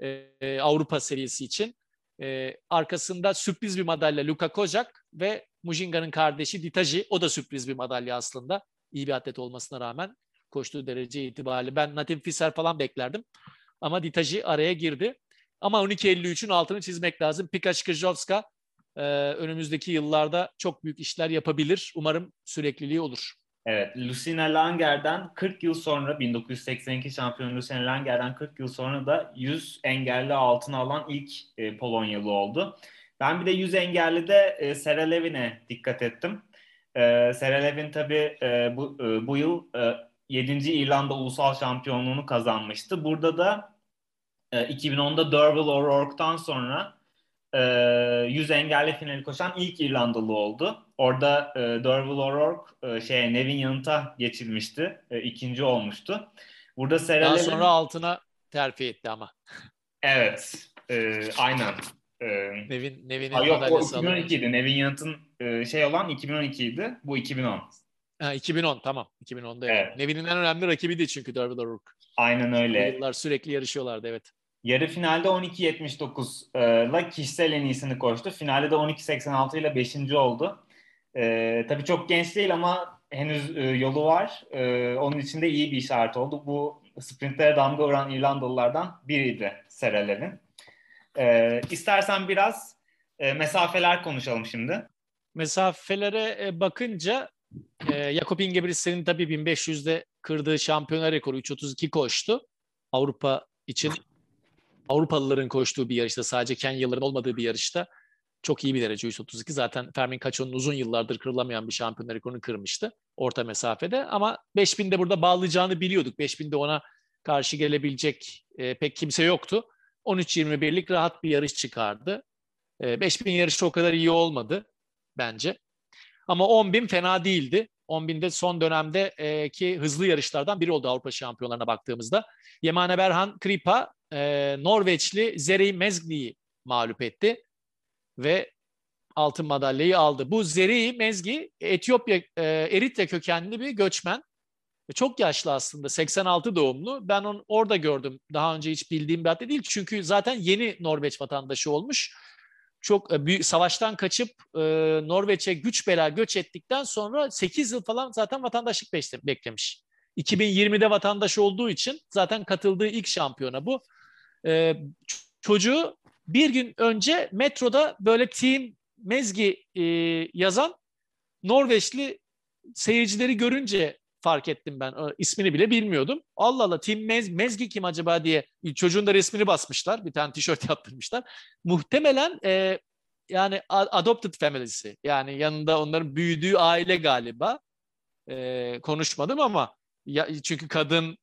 C: e, Avrupa serisi için. E, arkasında sürpriz bir madalya Luka Kozak ve Mujinga'nın kardeşi Ditaji. O da sürpriz bir madalya aslında. İyi bir atlet olmasına rağmen koştuğu derece itibariyle. Ben Natim Fischer falan beklerdim. Ama Ditaji araya girdi. Ama 12.53'ün altını çizmek lazım. Pika Skrzowska e, önümüzdeki yıllarda çok büyük işler yapabilir. Umarım sürekliliği olur.
B: Evet, Lucina Langer'den 40 yıl sonra 1982 şampiyon Lucina Langer'den 40 yıl sonra da 100 engelli altın alan ilk e, Polonyalı oldu. Ben bir de 100 engelli de e, Sera Levin'e dikkat ettim. E, Sera tabii e, bu, e, bu yıl e, 7. İrlanda Ulusal Şampiyonluğunu kazanmıştı. Burada da e, 2010'da Derval O'Rourke'tan sonra e, 100 engelli finali koşan ilk İrlandalı oldu. Orada e, Derval O'Rourke e, şeye Nevin yanıta geçilmişti. E, ikinci olmuştu. Burada Sarah
C: Daha sonra altına terfi etti ama.
B: Evet. E, aynen. E,
C: Nevin, Nevin'in
B: ha, yok o
C: madalyası
B: 2012'ydi. Nevin Yanıt'ın e, şey olan 2012'ydi. Bu 2010.
C: Ha, 2010 tamam. 2010'da evet.
B: Evet.
C: Nevin'in en önemli rakibiydi çünkü Derval O'Rourke.
B: Aynen öyle.
C: Yıllar sürekli yarışıyorlardı evet.
B: Yarı finalde 12.79 ile kişisel en iyisini koştu. Finalde de 12.86 ile 5. oldu. E, tabii çok genç değil ama henüz e, yolu var. E, onun için de iyi bir işaret oldu. Bu sprintlere damga vuran İrlandalılardan biriydi Sarah Levin. E, istersen biraz e, mesafeler konuşalım şimdi.
C: Mesafelere e, bakınca e, Jakob Ingebrigtsen'in tabii 1500'de kırdığı şampiyonlar rekoru 3.32 koştu. Avrupa için Avrupalıların koştuğu bir yarışta sadece Kenyalıların olmadığı bir yarışta çok iyi bir derece 132. Zaten Fermin Cacho'nun uzun yıllardır kırılamayan bir şampiyonlar rekorunu kırmıştı orta mesafede. Ama 5000'de burada bağlayacağını biliyorduk. 5000'de ona karşı gelebilecek e, pek kimse yoktu. 13-21'lik rahat bir yarış çıkardı. E, 5000 yarışı o kadar iyi olmadı bence. Ama 10.000 fena değildi. 10.000'de son dönemde ki hızlı yarışlardan biri oldu Avrupa şampiyonlarına baktığımızda. Yemane Berhan Kripa e, Norveçli Zeri Mezgli'yi mağlup etti ve altın madalyayı aldı. Bu Zeri Mezgi Etiyopya, e, Eritre kökenli bir göçmen. Çok yaşlı aslında 86 doğumlu. Ben onu orada gördüm. Daha önce hiç bildiğim bir atlet değil. Çünkü zaten yeni Norveç vatandaşı olmuş. Çok e, büyük savaştan kaçıp e, Norveç'e güç bela göç ettikten sonra 8 yıl falan zaten vatandaşlık beklemiş. 2020'de vatandaş olduğu için zaten katıldığı ilk şampiyona bu. E, çocuğu Bir gün önce metroda böyle Team Mezgi e, yazan Norveçli seyircileri görünce fark ettim ben. İsmini bile bilmiyordum. Allah Allah Tim Mez, Mezgi kim acaba diye çocuğun da resmini basmışlar. Bir tane tişört yaptırmışlar. Muhtemelen e, yani adopted family'si. Yani yanında onların büyüdüğü aile galiba. E, konuşmadım ama ya, çünkü kadın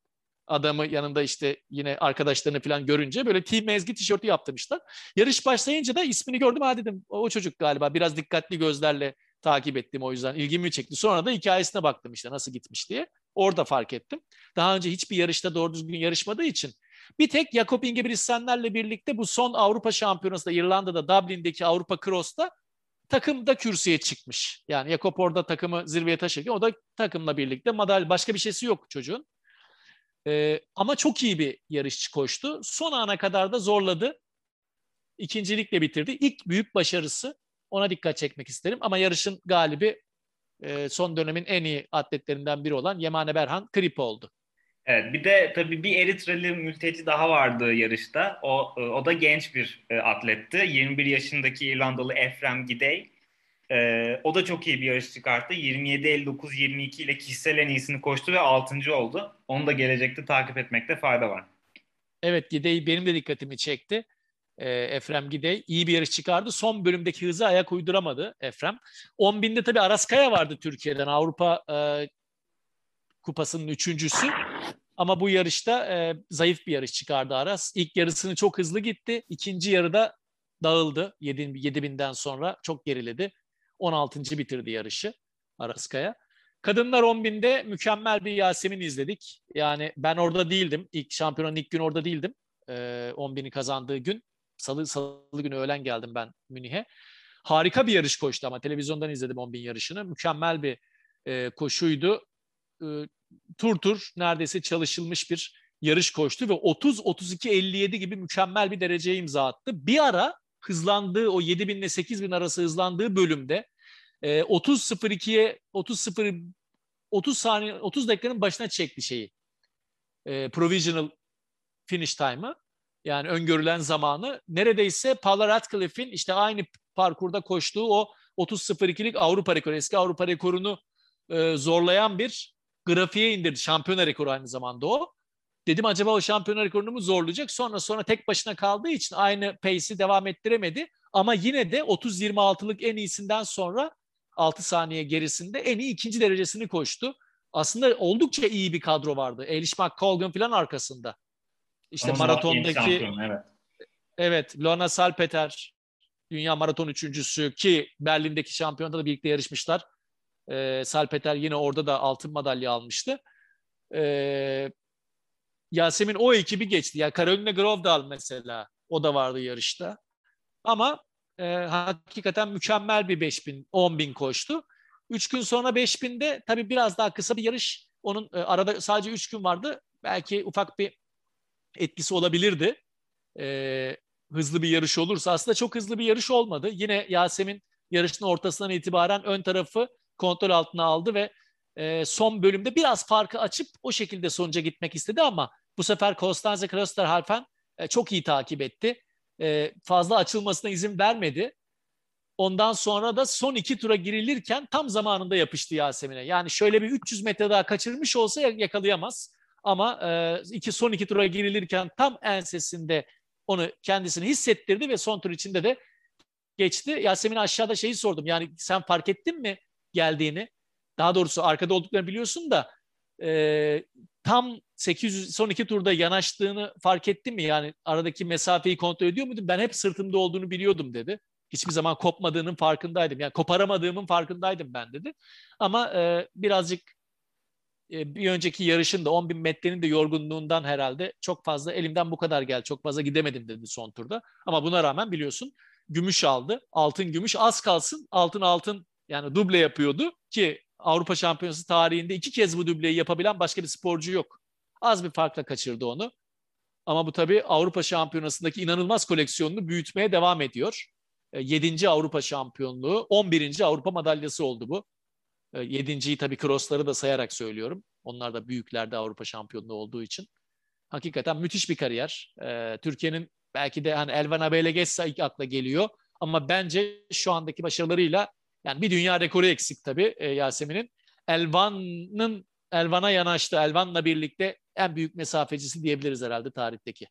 C: adamı yanında işte yine arkadaşlarını falan görünce böyle Team Mezgi tişörtü yaptırmışlar. Yarış başlayınca da ismini gördüm. Ha dedim o çocuk galiba biraz dikkatli gözlerle takip ettim o yüzden ilgimi çekti. Sonra da hikayesine baktım işte nasıl gitmiş diye. Orada fark ettim. Daha önce hiçbir yarışta doğru düzgün yarışmadığı için bir tek Jakob Ingebrigtsenlerle birlikte bu son Avrupa Şampiyonası'nda İrlanda'da Dublin'deki Avrupa Cross'ta takım da kürsüye çıkmış. Yani Jakob orada takımı zirveye taşırken o da takımla birlikte madalya başka bir şeysi yok çocuğun. Ee, ama çok iyi bir yarışçı koştu. Son ana kadar da zorladı. İkincilikle bitirdi. İlk büyük başarısı ona dikkat çekmek isterim. Ama yarışın galibi e, son dönemin en iyi atletlerinden biri olan Yemane Berhan Krip oldu.
B: Evet bir de tabii bir Eritreli mülteci daha vardı yarışta. O e, o da genç bir e, atletti. 21 yaşındaki İrlandalı Efrem Gidey. E, o da çok iyi bir yarış çıkarttı. 27-59-22 ile kişisel en iyisini koştu ve 6. oldu. Onu da gelecekte takip etmekte fayda var.
C: Evet Gidey benim de dikkatimi çekti e, Efrem Gidey iyi bir yarış çıkardı. Son bölümdeki hızı ayak uyduramadı Efrem. 10 binde tabii Araskaya vardı Türkiye'den Avrupa e, kupasının üçüncüsü. Ama bu yarışta e, zayıf bir yarış çıkardı Aras. İlk yarısını çok hızlı gitti. İkinci yarıda dağıldı 7, binden sonra. Çok geriledi. 16. bitirdi yarışı Araskaya. Kadınlar 10 binde mükemmel bir Yasemin izledik. Yani ben orada değildim. İlk şampiyonun ilk gün orada değildim. E, 10 bini kazandığı gün. Salı, salı günü öğlen geldim ben Münih'e. Harika bir yarış koştu ama televizyondan izledim 10 bin yarışını. Mükemmel bir e, koşuydu. E, tur tur neredeyse çalışılmış bir yarış koştu ve 30-32-57 gibi mükemmel bir dereceye imza attı. Bir ara hızlandığı o 7 bin ile 8 bin arası hızlandığı bölümde e, 30-02'ye 30-0 30 saniye 30 dakikanın başına çekti şeyi. E, provisional finish time'ı yani öngörülen zamanı neredeyse Paula Radcliffe'in işte aynı parkurda koştuğu o 30.02'lik Avrupa rekoru, eski Avrupa rekorunu e, zorlayan bir grafiğe indirdi. Şampiyona rekoru aynı zamanda o. Dedim acaba o şampiyona rekorunu mu zorlayacak? Sonra sonra tek başına kaldığı için aynı pace'i devam ettiremedi. Ama yine de 30-26'lık en iyisinden sonra 6 saniye gerisinde en iyi ikinci derecesini koştu. Aslında oldukça iyi bir kadro vardı. Elish McColgan falan arkasında. İşte Ama maratondaki evet. evet Lona Salpeter dünya maraton üçüncüsü ki Berlin'deki şampiyonda da birlikte yarışmışlar. Ee, Salpeter yine orada da altın madalya almıştı. Ee, Yasemin o ekibi geçti. Yani Caroline Grovdal mesela o da vardı yarışta. Ama e, hakikaten mükemmel bir 5000, 10.000 koştu. Üç gün sonra 5000'de tabii biraz daha kısa bir yarış. Onun e, arada sadece üç gün vardı. Belki ufak bir etkisi olabilirdi. E, hızlı bir yarış olursa aslında çok hızlı bir yarış olmadı. Yine Yasemin yarışın ortasından itibaren ön tarafı kontrol altına aldı ve e, son bölümde biraz farkı açıp o şekilde sonuca gitmek istedi ama bu sefer Konstanze Klosterhalfen e, çok iyi takip etti. E, fazla açılmasına izin vermedi. Ondan sonra da son iki tura girilirken tam zamanında yapıştı Yasemin'e. Yani şöyle bir 300 metre daha kaçırmış olsa yakalayamaz. Ama e, iki son iki tura girilirken tam ensesinde onu kendisini hissettirdi ve son tur içinde de geçti. Yasemin aşağıda şeyi sordum. Yani sen fark ettin mi geldiğini? Daha doğrusu arkada olduklarını biliyorsun da e, tam 800 son iki turda yanaştığını fark ettin mi? Yani aradaki mesafeyi kontrol ediyor muydun? Ben hep sırtımda olduğunu biliyordum dedi. Hiçbir zaman kopmadığının farkındaydım. Yani koparamadığımın farkındaydım ben dedi. Ama e, birazcık e, bir önceki yarışın da 10 bin metrenin de yorgunluğundan herhalde çok fazla elimden bu kadar gel çok fazla gidemedim dedi son turda. Ama buna rağmen biliyorsun gümüş aldı. Altın gümüş az kalsın altın altın yani duble yapıyordu ki Avrupa Şampiyonası tarihinde iki kez bu dubleyi yapabilen başka bir sporcu yok. Az bir farkla kaçırdı onu. Ama bu tabii Avrupa Şampiyonası'ndaki inanılmaz koleksiyonunu büyütmeye devam ediyor. 7. E, Avrupa Şampiyonluğu, 11. Avrupa madalyası oldu bu. E, yedinciyi tabii crossları da sayarak söylüyorum. Onlar da büyüklerde Avrupa şampiyonluğu olduğu için. Hakikaten müthiş bir kariyer. E, Türkiye'nin Belki de hani Elvan Abel'e geçse ilk akla geliyor. Ama bence şu andaki başarılarıyla yani bir dünya rekoru eksik tabii e, Yasemin'in. Elvan'ın Elvan'a yanaştı. Elvan'la birlikte en büyük mesafecisi diyebiliriz herhalde tarihteki.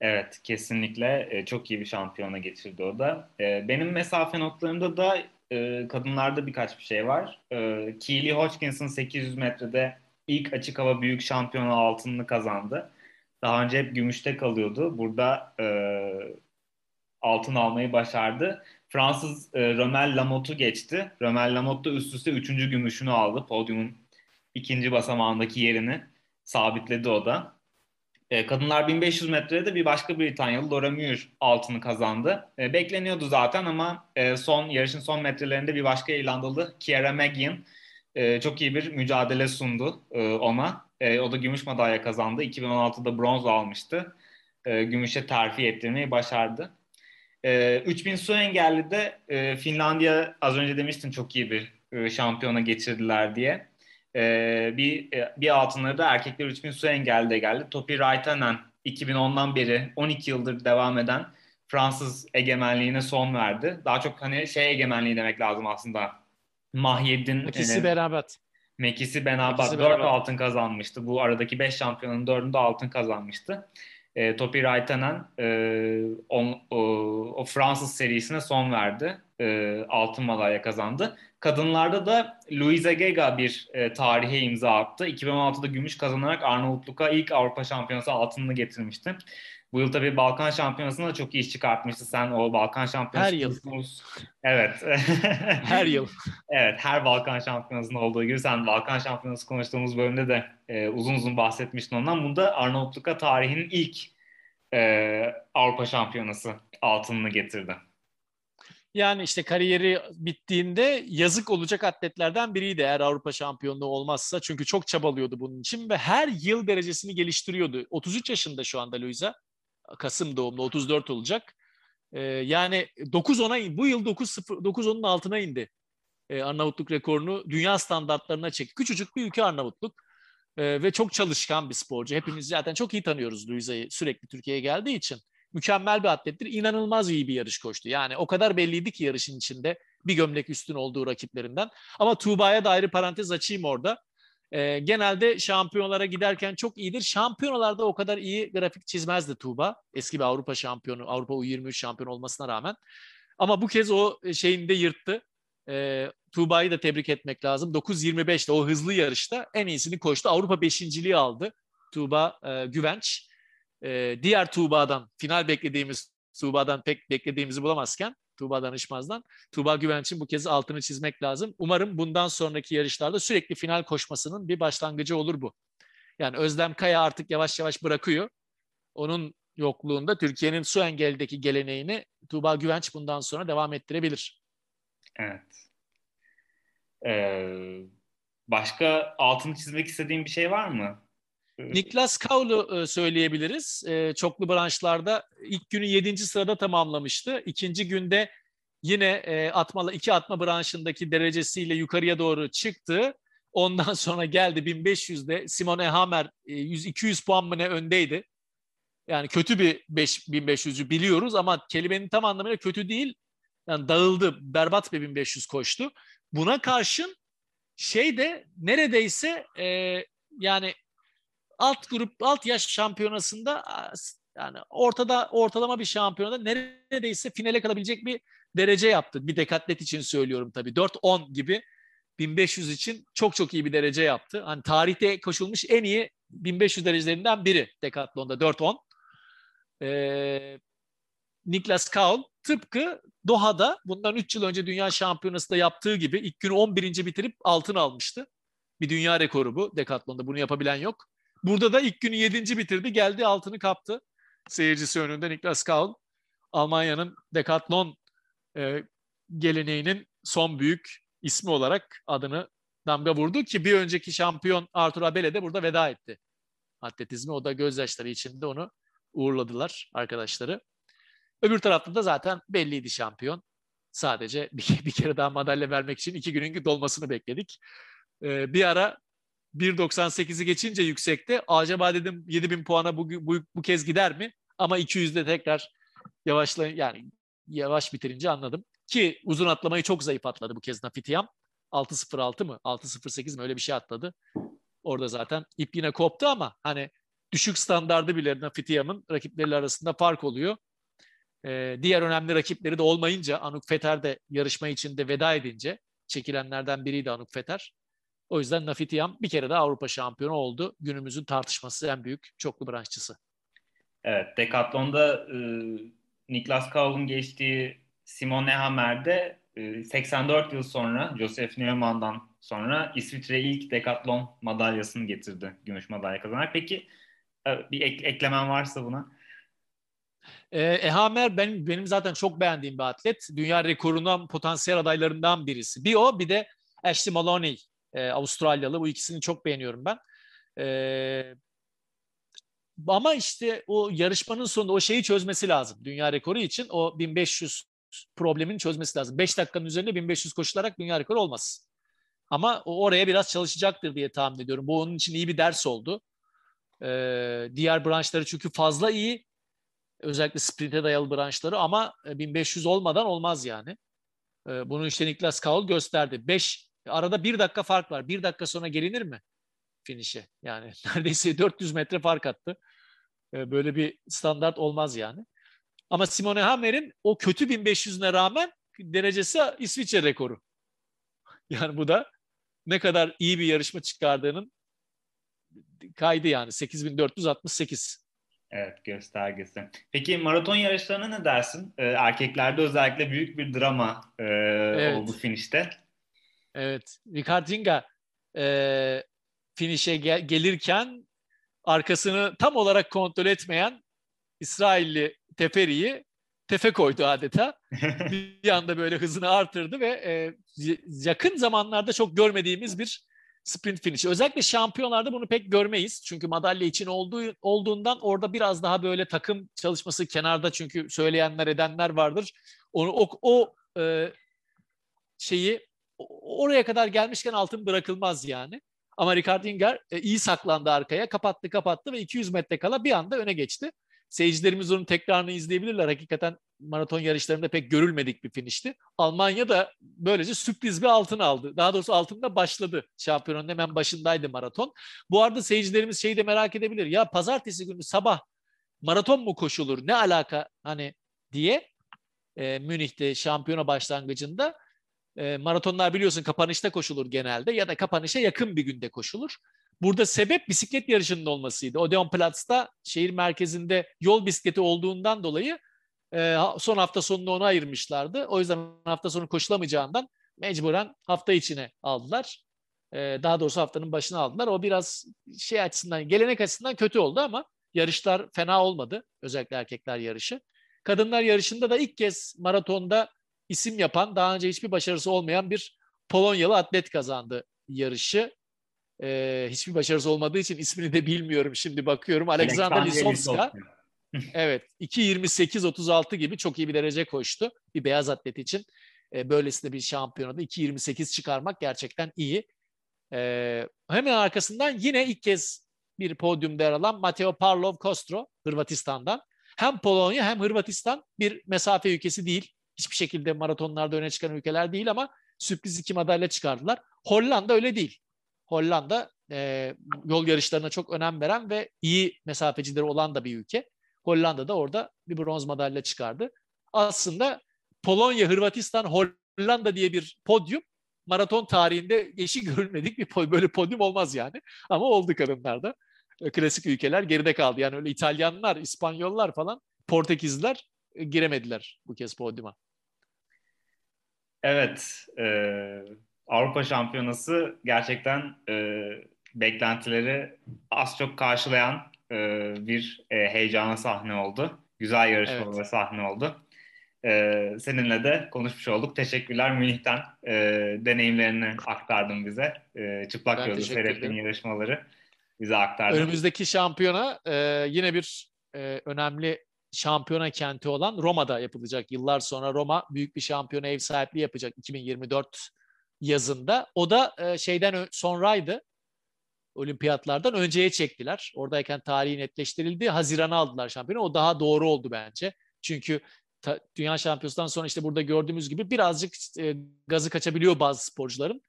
B: Evet kesinlikle e, çok iyi bir şampiyona geçirdi o da. E, benim mesafe notlarımda da kadınlarda birkaç bir şey var. Keely Hodgkins'ın 800 metrede ilk açık hava büyük şampiyonu altınını kazandı. Daha önce hep gümüşte kalıyordu. Burada altın almayı başardı. Fransız Romel Lamotte'u geçti. Romel Lamotte da üst üste üçüncü gümüşünü aldı. Podyumun ikinci basamağındaki yerini sabitledi o da. E, kadınlar 1500 metrede bir başka Britanyalı Laura Muir altını kazandı. E, bekleniyordu zaten ama e, son yarışın son metrelerinde bir başka İrlandalı Kiera Mageean e, çok iyi bir mücadele sundu e, ona. E, o da gümüş madalya kazandı. 2016'da bronz almıştı. E, gümüşe terfi ettirmeyi başardı. E, 3000 su engelli de e, Finlandiya az önce demiştim çok iyi bir e, şampiyona geçirdiler diye. E, bir e, bir altınları da erkekler 3000 su engelde geldi. Topi Raitanen 2010'dan beri 12 yıldır devam eden Fransız egemenliğine son verdi. Daha çok hani şey egemenliği demek lazım aslında. Mahyeddin
C: Mekisi e, Benabat.
B: Mekisi Benabat 4 altın kazanmıştı. Bu aradaki 5 şampiyonun 4'ünde altın kazanmıştı. E, Topi Raitanen e, o, o Fransız serisine son verdi. E, altın madalya kazandı. Kadınlarda da Luisa Gega bir e, tarihe imza attı. 2016'da gümüş kazanarak Arnavutluk'a ilk Avrupa Şampiyonası altınını getirmişti. Bu yıl tabii Balkan Şampiyonası'nda da çok iyi iş çıkartmıştı. Sen o Balkan Şampiyonası...
C: Her yıl.
B: Evet.
C: her yıl.
B: evet, her Balkan Şampiyonası'nda olduğu gibi sen Balkan Şampiyonası konuştuğumuz bölümde de e, uzun uzun bahsetmiştin ondan. Bunda Arnavutluk'a tarihinin ilk e, Avrupa Şampiyonası altınını getirdi.
C: Yani işte kariyeri bittiğinde yazık olacak atletlerden biriydi eğer Avrupa şampiyonluğu olmazsa. Çünkü çok çabalıyordu bunun için ve her yıl derecesini geliştiriyordu. 33 yaşında şu anda Luisa. Kasım doğumlu 34 olacak. Ee, yani 9-10'a bu yıl 9-10'un altına indi. Ee, Arnavutluk rekorunu dünya standartlarına çekti. Küçücük bir ülke Arnavutluk. Ee, ve çok çalışkan bir sporcu. Hepimiz zaten çok iyi tanıyoruz Luisa'yı sürekli Türkiye'ye geldiği için mükemmel bir atlettir. İnanılmaz iyi bir yarış koştu. Yani o kadar belliydi ki yarışın içinde bir gömlek üstün olduğu rakiplerinden. Ama Tuğba'ya da ayrı parantez açayım orada. E, genelde şampiyonlara giderken çok iyidir. Şampiyonalarda o kadar iyi grafik çizmezdi Tuğba. Eski bir Avrupa şampiyonu, Avrupa U23 şampiyon olmasına rağmen. Ama bu kez o şeyinde yırttı. E, Tuğba'yı da tebrik etmek lazım. 9.25'te o hızlı yarışta en iyisini koştu. Avrupa beşinciliği aldı. Tuğba e, Güvenç e, diğer Tuğba'dan, final beklediğimiz Tuğba'dan pek beklediğimizi bulamazken Tuğba Danışmaz'dan Tuğba Güvenç'in bu kez altını çizmek lazım. Umarım bundan sonraki yarışlarda sürekli final koşmasının bir başlangıcı olur bu. Yani Özlem Kaya artık yavaş yavaş bırakıyor. Onun yokluğunda Türkiye'nin su engeldeki geleneğini Tuğba Güvenç bundan sonra devam ettirebilir.
B: Evet. Ee, başka altını çizmek istediğin bir şey var mı?
C: Niklas Kaul'u e, söyleyebiliriz. E, çoklu branşlarda ilk günü 7. sırada tamamlamıştı. İkinci günde yine e, atmalı iki atma branşındaki derecesiyle yukarıya doğru çıktı. Ondan sonra geldi 1500'de Simone Hammer 100 200 puan mı ne öndeydi. Yani kötü bir 5 1500'cü biliyoruz ama kelimenin tam anlamıyla kötü değil. Yani dağıldı. Berbat bir 1500 koştu. Buna karşın şey de neredeyse e, yani alt grup alt yaş şampiyonasında yani ortada ortalama bir şampiyonada neredeyse finale kalabilecek bir derece yaptı. Bir dekatlet için söylüyorum tabii. 4-10 gibi 1500 için çok çok iyi bir derece yaptı. Hani tarihte koşulmuş en iyi 1500 derecelerinden biri Decathlon'da 4-10. Ee, Niklas Kaul tıpkı Doha'da bundan 3 yıl önce dünya şampiyonasında yaptığı gibi ilk günü 11. bitirip altın almıştı. Bir dünya rekoru bu Decathlon'da bunu yapabilen yok. Burada da ilk günü yedinci bitirdi. Geldi altını kaptı. Seyircisi önünde Niklas Kaul. Almanya'nın Decathlon e, geleneğinin son büyük ismi olarak adını damga vurdu ki bir önceki şampiyon Arthur Abele de burada veda etti. Atletizmi o da gözyaşları içinde onu uğurladılar arkadaşları. Öbür tarafta da zaten belliydi şampiyon. Sadece bir, bir kere daha madalya vermek için iki günün dolmasını bekledik. Ee, bir ara 1.98'i geçince yüksekte acaba dedim 7000 puana bu, bu, bu kez gider mi? Ama 200'de tekrar yavaşla yani yavaş bitirince anladım. Ki uzun atlamayı çok zayıf atladı bu kez Nafitiyam. 6.06 mı? 6.08 mi? Öyle bir şey atladı. Orada zaten ip yine koptu ama hani düşük standardı bile Nafitiyam'ın rakipleriyle arasında fark oluyor. Ee, diğer önemli rakipleri de olmayınca Anuk Feter de yarışma içinde veda edince çekilenlerden biriydi Anuk Feter. O yüzden Nafitiyam bir kere de Avrupa şampiyonu oldu. Günümüzün tartışması en büyük çoklu branşçısı.
B: Evet, Decathlon'da e, Niklas Kaul'un geçtiği Simone Hammer'de e, 84 yıl sonra Joseph Neumann'dan sonra İsviçre ilk Decathlon madalyasını getirdi. Gümüş madalya kazanarak. Peki e, bir ek, eklemen varsa buna?
C: E, Ehamer benim, benim zaten çok beğendiğim bir atlet. Dünya rekorundan potansiyel adaylarından birisi. Bir o bir de Ashley Maloney e, Avustralyalı. Bu ikisini çok beğeniyorum ben. E, ama işte o yarışmanın sonunda o şeyi çözmesi lazım. Dünya rekoru için o 1500 problemini çözmesi lazım. 5 dakikanın üzerinde 1500 koşularak dünya rekoru olmaz. Ama oraya biraz çalışacaktır diye tahmin ediyorum. Bu onun için iyi bir ders oldu. Ee, diğer branşları çünkü fazla iyi. Özellikle sprinte dayalı branşları ama 1500 olmadan olmaz yani. Ee, bunu işte Niklas Kaul gösterdi. 5 arada bir dakika fark var. Bir dakika sonra gelinir mi? Finişe. Yani neredeyse 400 metre fark attı. Ee, böyle bir standart olmaz yani. Ama Simone Hammer'in o kötü 1500'üne rağmen derecesi İsviçre rekoru. Yani bu da ne kadar iyi bir yarışma çıkardığının kaydı yani 8468.
B: Evet göstergesi. Peki maraton yarışlarına ne dersin? Ee, erkeklerde özellikle büyük bir drama e, evet. oldu finişte.
C: Evet. Ricardinga e, finişe gel- gelirken arkasını tam olarak kontrol etmeyen İsrailli Teferi'yi tefe koydu adeta. bir anda böyle hızını artırdı ve e, yakın zamanlarda çok görmediğimiz bir sprint finish. Özellikle şampiyonlarda bunu pek görmeyiz. Çünkü madalya için olduğu, olduğundan orada biraz daha böyle takım çalışması kenarda çünkü söyleyenler edenler vardır. Onu o, o e, şeyi oraya kadar gelmişken altın bırakılmaz yani. Ama Ricard Inger e, iyi saklandı arkaya. Kapattı kapattı ve 200 metre kala bir anda öne geçti. Seyircilerimiz onun tekrarını izleyebilirler. Hakikaten maraton yarışlarında pek görülmedik bir finişti. Almanya da böylece sürpriz bir altın aldı. Daha doğrusu altında başladı. Şampiyonun hemen başındaydı maraton. Bu arada seyircilerimiz şeyi de merak edebilir. Ya pazartesi günü sabah maraton mu koşulur? Ne alaka hani diye e, Münih'te şampiyona başlangıcında e, maratonlar biliyorsun kapanışta koşulur genelde ya da kapanışa yakın bir günde koşulur. Burada sebep bisiklet yarışının olmasıydı. Odeon Platz'ta şehir merkezinde yol bisikleti olduğundan dolayı e, son hafta sonunu ona ayırmışlardı. O yüzden hafta sonu koşulamayacağından mecburen hafta içine aldılar. E, daha doğrusu haftanın başına aldılar. O biraz şey açısından, gelenek açısından kötü oldu ama yarışlar fena olmadı. Özellikle erkekler yarışı. Kadınlar yarışında da ilk kez maratonda isim yapan, daha önce hiçbir başarısı olmayan bir Polonyalı atlet kazandı yarışı. Ee, hiçbir başarısı olmadığı için ismini de bilmiyorum şimdi bakıyorum. Alexander Lisowska. evet 2.28-36 gibi çok iyi bir derece koştu bir beyaz atlet için. Ee, böylesine bir şampiyonada 2.28 çıkarmak gerçekten iyi. Ee, hemen arkasından yine ilk kez bir podyumda yer alan Mateo Parlov Kostro Hırvatistan'dan. Hem Polonya hem Hırvatistan bir mesafe ülkesi değil. Hiçbir şekilde maratonlarda öne çıkan ülkeler değil ama sürpriz iki madalya çıkardılar. Hollanda öyle değil. Hollanda e, yol yarışlarına çok önem veren ve iyi mesafecileri olan da bir ülke. Hollanda da orada bir bronz madalya çıkardı. Aslında Polonya, Hırvatistan, Hollanda diye bir podyum maraton tarihinde eşi görülmedik bir böyle podyum olmaz yani. Ama oldu kadınlarda. E, klasik ülkeler geride kaldı. Yani öyle İtalyanlar, İspanyollar falan, Portekizliler e, giremediler bu kez podyuma.
B: Evet, e, Avrupa Şampiyonası gerçekten e, beklentileri az çok karşılayan e, bir e, heyecana sahne oldu. Güzel yarışmalara evet. sahne oldu. E, seninle de konuşmuş olduk. Teşekkürler Münih'ten e, deneyimlerini aktardın bize. E, çıplak gözle seyrettiğin yarışmaları bize aktardın.
C: Önümüzdeki şampiyona e, yine bir e, önemli şampiyona kenti olan Roma'da yapılacak. Yıllar sonra Roma büyük bir şampiyona ev sahipliği yapacak 2024 yazında. O da e, şeyden sonraydı. olimpiyatlardan önceye çektiler. Oradayken tarihi netleştirildi. Haziran'a aldılar şampiyonu. O daha doğru oldu bence. Çünkü ta, dünya şampiyonundan sonra işte burada gördüğümüz gibi birazcık e, gazı kaçabiliyor bazı sporcuların.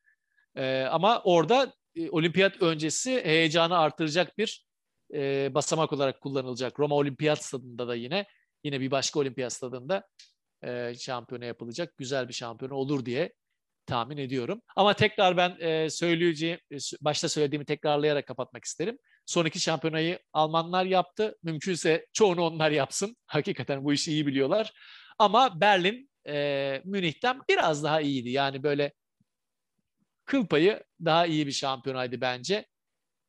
C: E, ama orada e, olimpiyat öncesi heyecanı artıracak bir e, basamak olarak kullanılacak. Roma Olimpiyat Stadında da yine yine bir başka olimpiyat stadında e, şampiyona yapılacak. Güzel bir şampiyona olur diye tahmin ediyorum. Ama tekrar ben e, söyleyeceğim, başta söylediğimi tekrarlayarak kapatmak isterim. Son iki şampiyonayı Almanlar yaptı. Mümkünse çoğunu onlar yapsın. Hakikaten bu işi iyi biliyorlar. Ama Berlin e, Münih'ten biraz daha iyiydi. Yani böyle kıl payı daha iyi bir şampiyonaydı bence.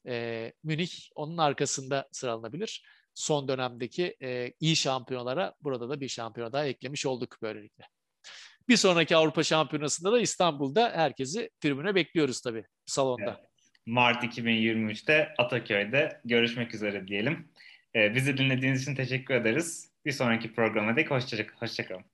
C: E, Münih onun arkasında sıralanabilir. Son dönemdeki e, iyi şampiyonalara burada da bir şampiyona daha eklemiş olduk böylelikle. Bir sonraki Avrupa Şampiyonası'nda da İstanbul'da herkesi tribüne bekliyoruz tabii salonda.
B: Mart 2023'te Ataköy'de görüşmek üzere diyelim. Ee, bizi dinlediğiniz için teşekkür ederiz. Bir sonraki programa dek hoşçakalın. Hoşçakalın.